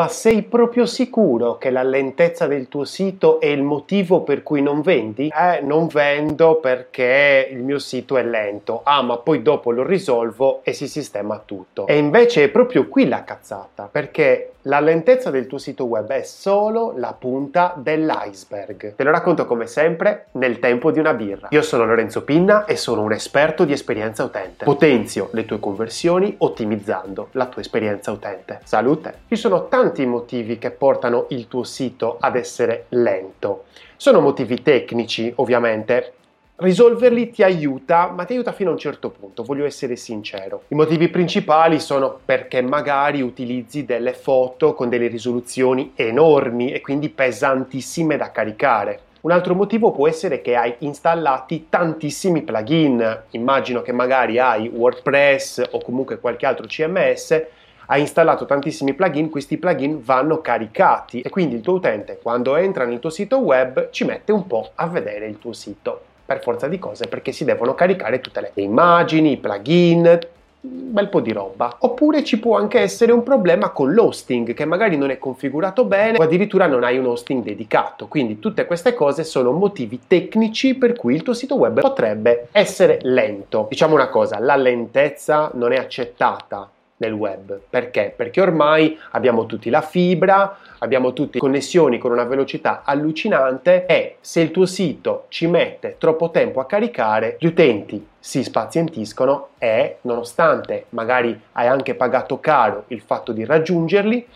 Ma sei proprio sicuro che la lentezza del tuo sito è il motivo per cui non vendi? Eh, non vendo perché il mio sito è lento. Ah, ma poi dopo lo risolvo e si sistema tutto. E invece è proprio qui la cazzata, perché la lentezza del tuo sito web è solo la punta dell'iceberg. Te lo racconto come sempre nel tempo di una birra. Io sono Lorenzo Pinna e sono un esperto di esperienza utente. Potenzio le tue conversioni ottimizzando la tua esperienza utente. Salute! Ci sono tanti motivi che portano il tuo sito ad essere lento. Sono motivi tecnici, ovviamente, Risolverli ti aiuta, ma ti aiuta fino a un certo punto, voglio essere sincero. I motivi principali sono perché magari utilizzi delle foto con delle risoluzioni enormi e quindi pesantissime da caricare. Un altro motivo può essere che hai installati tantissimi plugin. Immagino che magari hai WordPress o comunque qualche altro CMS hai installato tantissimi plugin, questi plugin vanno caricati e quindi il tuo utente quando entra nel tuo sito web ci mette un po' a vedere il tuo sito per forza di cose perché si devono caricare tutte le immagini, i plugin, un bel po' di roba. Oppure ci può anche essere un problema con l'hosting che magari non è configurato bene o addirittura non hai un hosting dedicato. Quindi tutte queste cose sono motivi tecnici per cui il tuo sito web potrebbe essere lento. Diciamo una cosa, la lentezza non è accettata nel web. Perché? Perché ormai abbiamo tutti la fibra, abbiamo tutte connessioni con una velocità allucinante e se il tuo sito ci mette troppo tempo a caricare, gli utenti si spazientiscono e nonostante magari hai anche pagato caro il fatto di raggiungerli,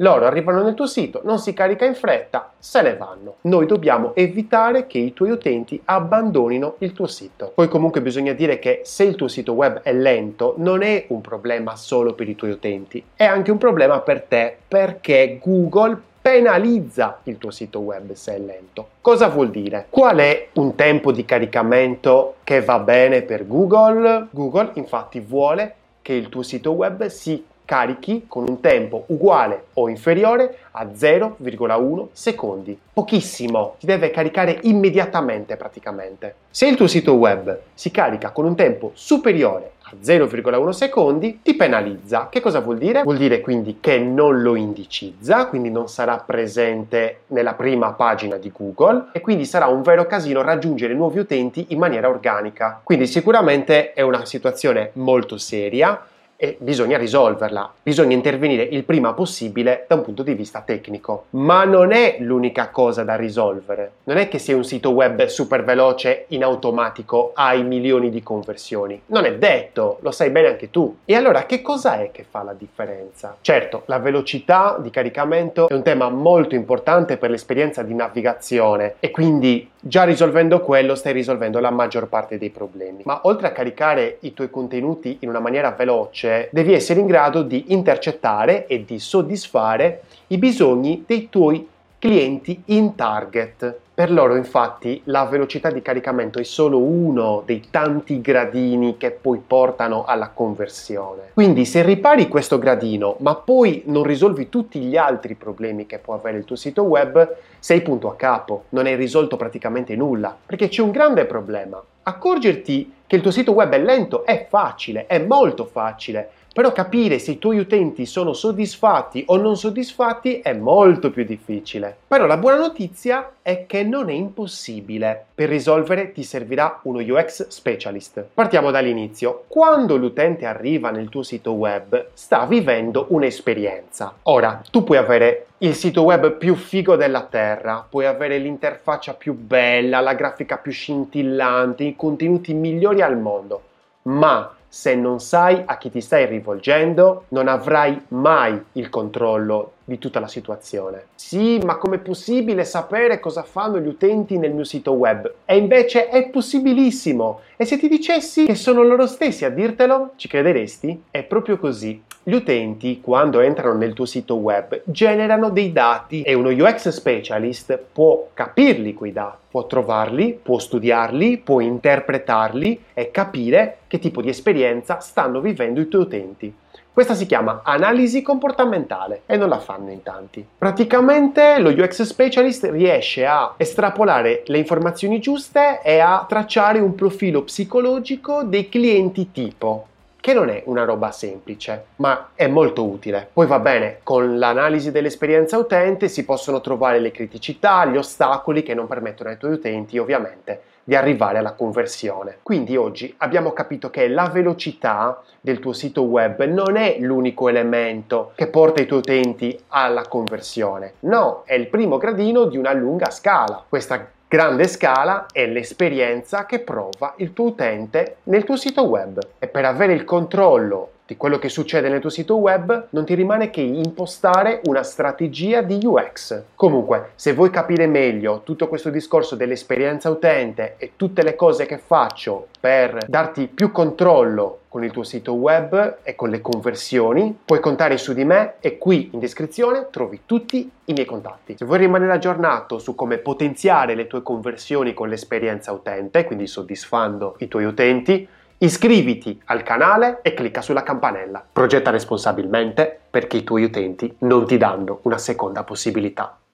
loro arrivano nel tuo sito, non si carica in fretta, se ne vanno. Noi dobbiamo evitare che i tuoi utenti abbandonino il tuo sito. Poi comunque bisogna dire che se il tuo sito web è lento non è un problema solo per i tuoi utenti, è anche un problema per te perché Google penalizza il tuo sito web se è lento. Cosa vuol dire? Qual è un tempo di caricamento che va bene per Google? Google infatti vuole che il tuo sito web si carichi con un tempo uguale o inferiore a 0,1 secondi. Pochissimo, ti deve caricare immediatamente praticamente. Se il tuo sito web si carica con un tempo superiore a 0,1 secondi, ti penalizza. Che cosa vuol dire? Vuol dire quindi che non lo indicizza, quindi non sarà presente nella prima pagina di Google e quindi sarà un vero casino raggiungere nuovi utenti in maniera organica. Quindi sicuramente è una situazione molto seria e bisogna risolverla, bisogna intervenire il prima possibile da un punto di vista tecnico. Ma non è l'unica cosa da risolvere. Non è che se un sito web super veloce in automatico hai milioni di conversioni. Non è detto, lo sai bene anche tu. E allora che cosa è che fa la differenza? Certo, la velocità di caricamento è un tema molto importante per l'esperienza di navigazione e quindi già risolvendo quello stai risolvendo la maggior parte dei problemi. Ma oltre a caricare i tuoi contenuti in una maniera veloce, devi essere in grado di intercettare e di soddisfare i bisogni dei tuoi clienti in target. Per loro infatti la velocità di caricamento è solo uno dei tanti gradini che poi portano alla conversione. Quindi se ripari questo gradino ma poi non risolvi tutti gli altri problemi che può avere il tuo sito web, sei punto a capo, non hai risolto praticamente nulla, perché c'è un grande problema. Accorgerti che il tuo sito web è lento è facile, è molto facile, però capire se i tuoi utenti sono soddisfatti o non soddisfatti è molto più difficile. Però la buona notizia è che non è impossibile. Per risolvere ti servirà uno UX specialist. Partiamo dall'inizio. Quando l'utente arriva nel tuo sito web, sta vivendo un'esperienza. Ora, tu puoi avere il sito web più figo della terra, puoi avere l'interfaccia più bella, la grafica più scintillante, i contenuti migliori al mondo, ma se non sai a chi ti stai rivolgendo, non avrai mai il controllo di tutta la situazione. Sì, ma com'è possibile sapere cosa fanno gli utenti nel mio sito web? E invece è possibilissimo. E se ti dicessi che sono loro stessi a dirtelo, ci crederesti? È proprio così. Gli utenti, quando entrano nel tuo sito web, generano dei dati e uno UX specialist può capirli quei dati, può trovarli, può studiarli, può interpretarli e capire che tipo di esperienza stanno vivendo i tuoi utenti. Questa si chiama analisi comportamentale e non la fanno in tanti. Praticamente lo UX specialist riesce a estrapolare le informazioni giuste e a tracciare un profilo psicologico dei clienti tipo che non è una roba semplice, ma è molto utile. Poi va bene, con l'analisi dell'esperienza utente si possono trovare le criticità, gli ostacoli che non permettono ai tuoi utenti ovviamente di arrivare alla conversione. Quindi oggi abbiamo capito che la velocità del tuo sito web non è l'unico elemento che porta i tuoi utenti alla conversione. No, è il primo gradino di una lunga scala. Questa grande scala è l'esperienza che prova il tuo utente nel tuo sito web. E per avere il controllo di quello che succede nel tuo sito web, non ti rimane che impostare una strategia di UX. Comunque, se vuoi capire meglio tutto questo discorso dell'esperienza utente e tutte le cose che faccio per darti più controllo con il tuo sito web e con le conversioni, puoi contare su di me e qui in descrizione trovi tutti i miei contatti. Se vuoi rimanere aggiornato su come potenziare le tue conversioni con l'esperienza utente, quindi soddisfando i tuoi utenti, Iscriviti al canale e clicca sulla campanella. Progetta responsabilmente perché i tuoi utenti non ti danno una seconda possibilità.